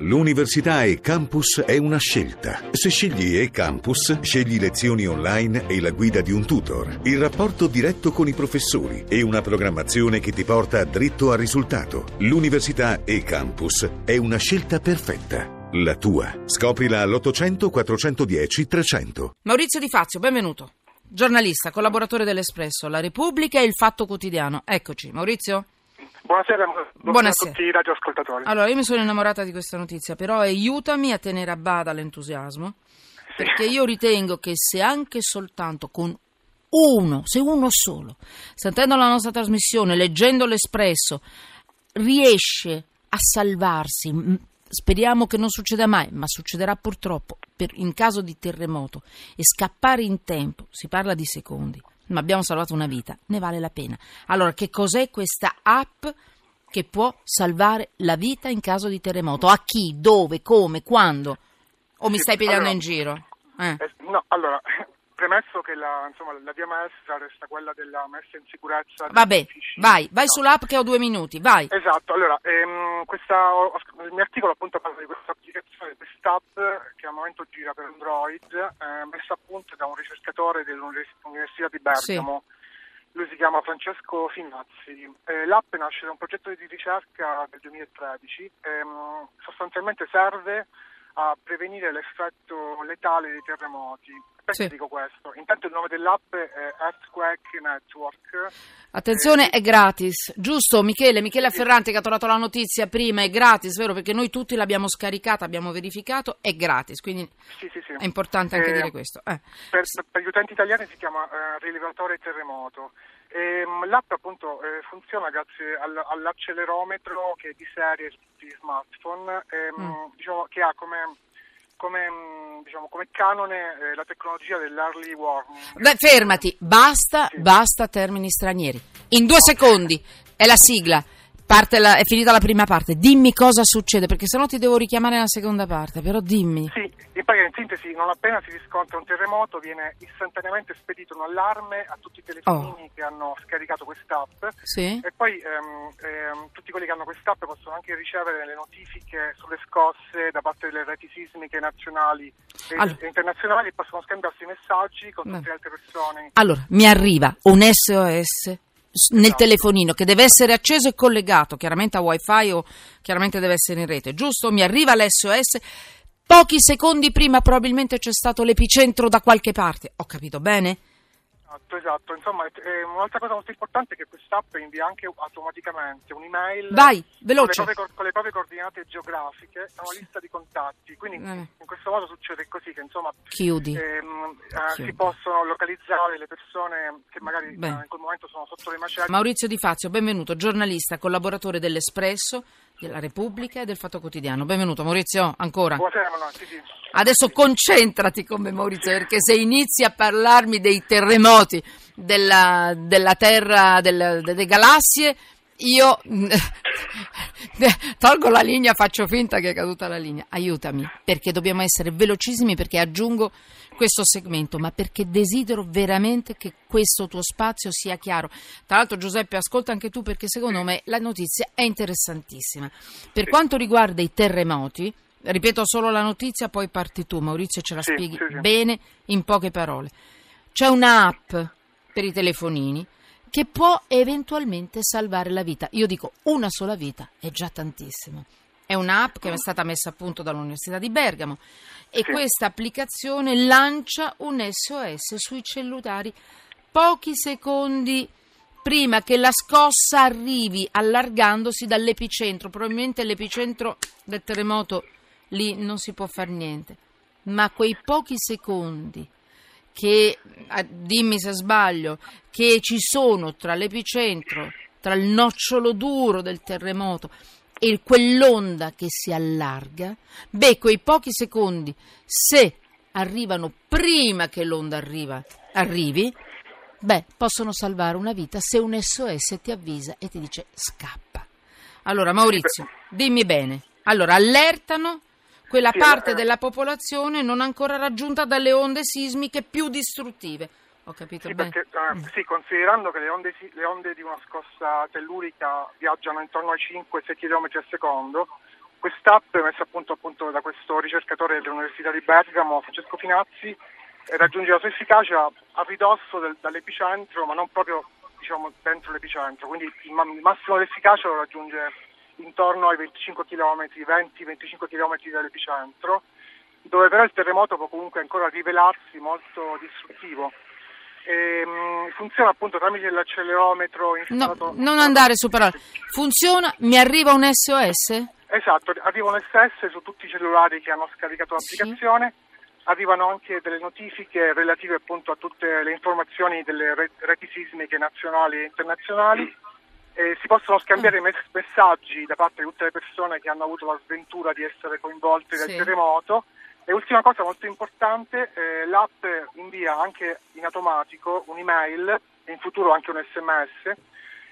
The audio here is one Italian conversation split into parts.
L'università e campus è una scelta. Se scegli e campus, scegli lezioni online e la guida di un tutor, il rapporto diretto con i professori e una programmazione che ti porta dritto al risultato. L'università e campus è una scelta perfetta. La tua. Scoprila all'800 410 300. Maurizio Di Fazio, benvenuto. Giornalista, collaboratore dell'Espresso, La Repubblica e Il Fatto Quotidiano. Eccoci, Maurizio. Buonasera, buonasera, a tutti i radioascoltatori. Allora, io mi sono innamorata di questa notizia, però aiutami a tenere a bada l'entusiasmo, perché io ritengo che se anche soltanto con uno, se uno solo, sentendo la nostra trasmissione, leggendo l'Espresso, riesce a salvarsi, speriamo che non succeda mai, ma succederà purtroppo per- in caso di terremoto, e scappare in tempo, si parla di secondi, ma abbiamo salvato una vita, ne vale la pena. Allora, che cos'è questa app che può salvare la vita in caso di terremoto? A chi, dove, come, quando? O mi stai pigliando allora- in giro? Eh. Eh, no, allora, premesso che la, insomma, la via maestra resta quella della messa in sicurezza Vabbè, vai, vai sull'app che ho due minuti, vai. Esatto, allora, ehm, questa, il mio articolo appunto parla di questa applicazione, quest'app che al momento gira per Android, eh, messa a punto da un ricercatore dell'Università di Bergamo. Lui si chiama Francesco Finazzi. Eh, l'app nasce da un progetto di ricerca del 2013, ehm, sostanzialmente serve a prevenire l'effetto letale dei terremoti. Perché Sì. dico questo? Intanto il nome dell'app è Earthquake Network. Attenzione, è gratis, giusto Michele? Michele Ferranti che ha trovato la notizia prima, è gratis, vero? Perché noi tutti l'abbiamo scaricata, abbiamo verificato, è gratis, quindi Sì, sì, è importante anche Eh, dire questo. Eh. Per, per gli utenti italiani si chiama eh, rilevatore terremoto. Ehm, l'app appunto eh, funziona grazie al- all'accelerometro che è di serie su tutti gli smartphone, ehm, Mm. diciamo, che ha come, come, mm, diciamo, come canone eh, la tecnologia dell'early warning. Beh, fermati, basta, Sì. basta termini stranieri. In due secondi è la sigla, la- è finita la prima parte. Dimmi cosa succede, perché sennò ti devo richiamare nella seconda parte, però dimmi. Sì, in pratica in sintesi non appena si riscontra un terremoto viene istantaneamente spedito un allarme a tutti i telefonini che hanno scaricato quest'app Sì? E poi ehm, ehm, tutti quelli che hanno quest'app possono anche ricevere le notifiche sulle scosse da parte delle reti sismiche nazionali e, Allora. e internazionali e possono scambiarsi messaggi con tutte le altre persone. Allora, mi arriva un SOS nel Esatto. telefonino che deve essere acceso e collegato, chiaramente a wifi o chiaramente deve essere in rete, giusto? Mi arriva l'SOS, pochi secondi prima probabilmente c'è stato l'epicentro da qualche parte, ho capito bene? Esatto, esatto. Insomma, eh, un'altra cosa molto importante è che quest'app invia anche automaticamente un'email Vai, con le, veloce. proprie, con le proprie coordinate geografiche e una lista di contatti. Quindi Eh. in questo modo succede così che insomma Chiudi. ehm, eh, Chiudi. si possono localizzare le persone che magari eh, in quel momento sono sotto le macerie. Maurizio Di Fazio, benvenuto, giornalista, collaboratore dell'Espresso, della Repubblica e del Fatto Quotidiano. Benvenuto Maurizio, ancora. Buonasera, Manuel. Sì, sì. Adesso concentrati come Maurizio, perché se inizi a parlarmi dei terremoti della, della Terra, del- delle galassie, io tolgo la linea, faccio finta che è caduta la linea. Aiutami, perché dobbiamo essere velocissimi, perché aggiungo questo segmento, ma perché desidero veramente che questo tuo spazio sia chiaro. Tra l'altro Giuseppe, ascolta anche tu, perché secondo me la notizia è interessantissima. Per quanto riguarda i terremoti, ripeto solo la notizia, poi parti tu, Maurizio, ce la Sì, spieghi sì, sì. bene in poche parole. C'è un'app per i telefonini che può eventualmente salvare la vita. Io dico una sola vita, è già tantissimo. È un'app che è stata messa a punto dall'Università di Bergamo e questa applicazione lancia un SOS sui cellulari pochi secondi prima che la scossa arrivi allargandosi dall'epicentro. Probabilmente l'epicentro del terremoto lì non si può fare niente, ma quei pochi secondi che, ah, dimmi se sbaglio, che ci sono tra l'epicentro, tra il nocciolo duro del terremoto e quell'onda che si allarga, beh, quei pochi secondi, se arrivano prima che l'onda arriva, arrivi, beh, possono salvare una vita se un SOS ti avvisa e ti dice scappa. Allora, Maurizio, dimmi bene. Allora, allertano quella Sì, parte eh. della popolazione non ancora raggiunta dalle onde sismiche più distruttive. Ho capito Sì, bene? perché, eh, sì, considerando che le onde, le onde di una scossa tellurica viaggiano intorno ai 5-6 km al secondo, quest'app messa a punto, appunto da questo ricercatore dell'Università di Bergamo, Francesco Finazzi, raggiunge la sua efficacia a ridosso del, dall'epicentro, ma non proprio diciamo, dentro l'epicentro, quindi il, il massimo dell'efficacia lo raggiunge intorno ai 25 km, 20-25 km dall'epicentro, dove però il terremoto può comunque ancora rivelarsi molto distruttivo. E, mh, funziona appunto tramite l'accelerometro installato. No, non andare su parole. Funziona? Mi arriva un SOS? Esatto, arriva un SS su tutti i cellulari che hanno scaricato l'applicazione. Sì arrivano anche delle notifiche relative appunto a tutte le informazioni delle reti sismiche nazionali e internazionali eh, si possono scambiare mm. messaggi da parte di tutte le persone che hanno avuto la sventura di essere coinvolte sì. dal terremoto. E ultima cosa molto importante, eh, l'app invia anche in automatico un'email e in futuro anche un sms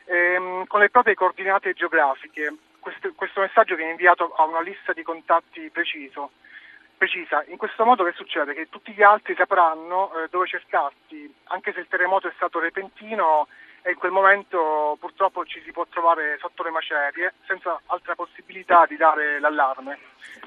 ehm, con le proprie coordinate geografiche. Questo, questo messaggio viene inviato a una lista di contatti preciso precisa. In questo modo che succede? Che tutti gli altri sapranno eh, dove cercarti, anche se il terremoto è stato repentino e in quel momento purtroppo ci si può trovare sotto le macerie senza altra possibilità di dare l'allarme.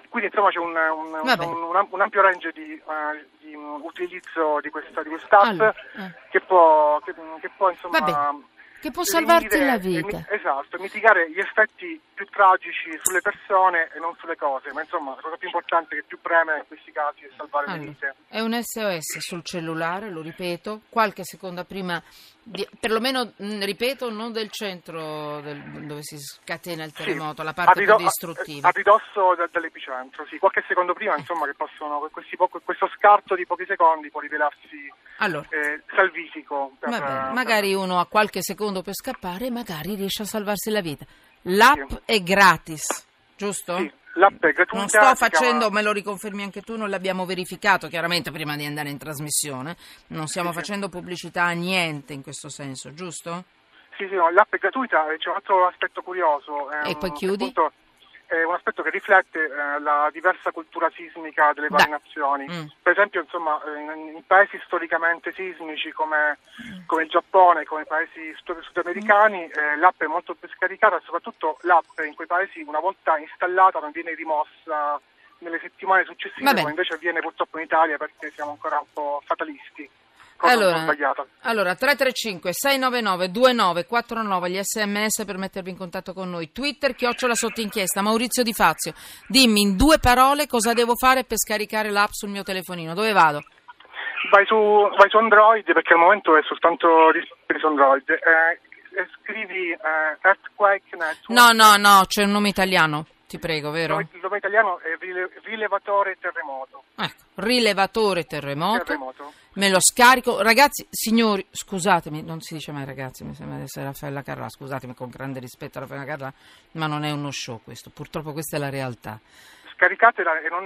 Quindi insomma c'è un, un, un, un ampio range di, uh, di utilizzo di questa, di quest'app allora, eh. che può, che, che può insomma... Che può salvarti la vita. Esatto, mitigare gli effetti più tragici sulle persone e non sulle cose, ma insomma la cosa più importante che più preme in questi casi è salvare allora, le vite. È un SOS sul cellulare, lo ripeto, qualche seconda prima, di, perlomeno, mm, ripeto, non del centro del, dove si scatena il terremoto, sì, la parte rido- più distruttiva. A, ridosso da, dall'epicentro, sì, qualche secondo prima, insomma, che possono, questi, questo scarto di pochi secondi può rivelarsi allora, eh, salvifico. Per, vabbè, magari uno ha qualche secondo per scappare e magari riesce a salvarsi la vita. L'app sì. è gratis, giusto? Sì. L'app è gratuita. Non sto facendo, chiama... me lo riconfermi anche tu, non l'abbiamo verificato chiaramente prima di andare in trasmissione. Non stiamo sì, facendo pubblicità a niente in questo senso, giusto? Sì, sì, no, l'app è gratuita c'è un altro aspetto curioso. Ehm, e poi chiudi? Appunto, è un aspetto che riflette eh, la diversa cultura sismica delle varie da. nazioni. Mm. Per esempio, insomma, in, in, paesi storicamente sismici come, mm. come, il Giappone, come i paesi sud- sudamericani, mm. eh, l'app è molto più scaricata e soprattutto l'app in quei paesi una volta installata non viene rimossa nelle settimane successive, come invece avviene purtroppo in Italia perché siamo ancora un po' fatalisti allora, allora 335 699 2949 gli sms per mettervi in contatto con noi. Twitter chiocciola sotto inchiesta Maurizio Di Fazio. Dimmi in due parole cosa devo fare per scaricare l'app sul mio telefonino. Dove vado? Vai su, vai su Android perché al momento è soltanto su Android. Eh, scrivi eh, Earthquake Network. No no no c'è un nome italiano ti prego, vero? Il nome italiano è rilevatore terremoto. Ecco, rilevatore terremoto. terremoto. Me lo scarico. Ragazzi, signori, scusatemi, non si dice mai ragazzi, mi sembra di essere Raffaella Carrà, scusatemi con grande rispetto a Raffaella Carrà, ma non è uno show questo, purtroppo questa è la realtà. Scaricatela e non,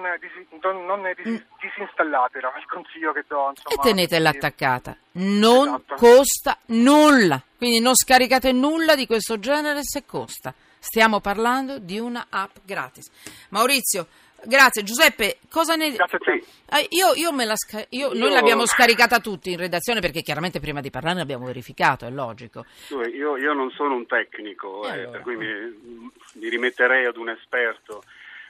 non, non mm. disinstallatela, è il consiglio che do. Insomma, e tenetela attaccata, non esatto. costa nulla, quindi non scaricate nulla di questo genere se costa. Stiamo parlando di una app gratis. Maurizio, grazie. Giuseppe, cosa ne... Grazie a te. Eh, io, io me la sca... io, io... Noi l'abbiamo scaricata tutti in redazione perché chiaramente prima di parlare abbiamo verificato, è logico. Io, io non sono un tecnico, eh, allora. per cui mi, mi rimetterei ad un esperto.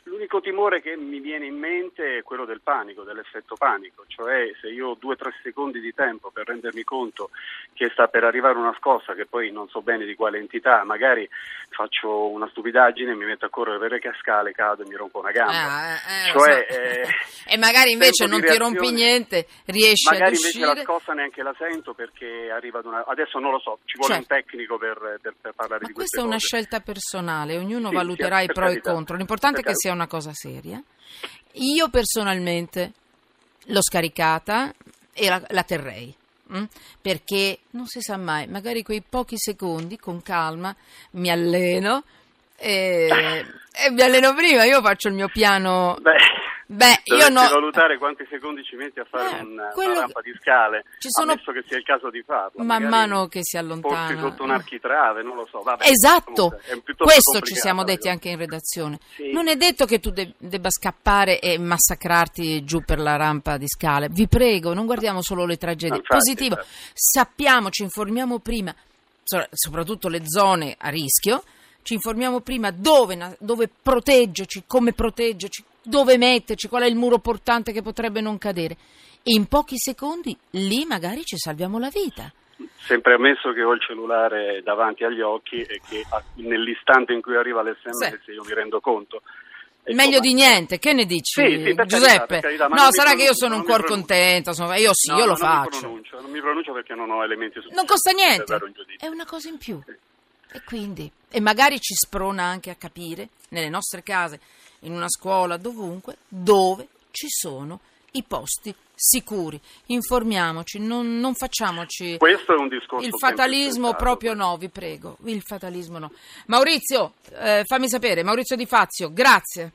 L'unico timore che mi viene in mente è quello del panico, dell'effetto panico, cioè se io ho due o tre secondi di tempo per rendermi conto che sta per arrivare una scossa che poi non so bene di quale entità, magari faccio una stupidaggine, mi metto a correre per le cascale, cado e mi rompo una gamba. Ah, eh, cioè, so. eh, e magari invece non ti rompi niente, riesci uscire. Magari invece la scossa neanche la sento perché arriva ad una... Adesso non lo so, ci vuole cioè, un tecnico per, per, per parlare Ma di questa è una scelta personale, ognuno sì, valuterà i pro e i contro. L'importante è che sia una cosa seria. Io personalmente l'ho scaricata e la, la terrei. Mm? Perché non si sa mai, magari quei pochi secondi con calma mi alleno e, e mi alleno prima. Io faccio il mio piano. Beh Beh, io no. valutare quanti secondi ci metti a fare eh, un, una rampa di scale, ci sono... ammesso che sia il caso di farlo. Man mano che si allontana. Sotto un architrave, non lo so. Vabbè, esatto, questo ci siamo detti anche in redazione. Sì. Non è detto che tu de- debba scappare e massacrarti giù per la rampa di scale. Vi prego, non guardiamo solo le tragedie. Infatti, Positivo, infatti. sappiamo, ci informiamo prima, soprattutto le zone a rischio ci informiamo prima dove, dove proteggerci, come proteggerci, dove metterci, qual è il muro portante che potrebbe non cadere. E in pochi secondi lì magari ci salviamo la vita. Sempre ammesso che ho il cellulare davanti agli occhi e che nell'istante in cui arriva l'SMS sì. io mi rendo conto. Meglio di niente, che ne dici sì, sì, Giuseppe? Carità, no, sarà che io sono un cuor contento, io sì, no, io lo non faccio. Mi pronuncio, non mi pronuncio perché non ho elementi su Non costa niente, è una cosa in più. E quindi, e magari ci sprona anche a capire, nelle nostre case, in una scuola, dovunque, dove ci sono i posti sicuri. Informiamoci, non, non facciamoci Questo è un discorso il fatalismo proprio no, vi prego, il fatalismo no. Maurizio, eh, fammi sapere, Maurizio Di Fazio, grazie.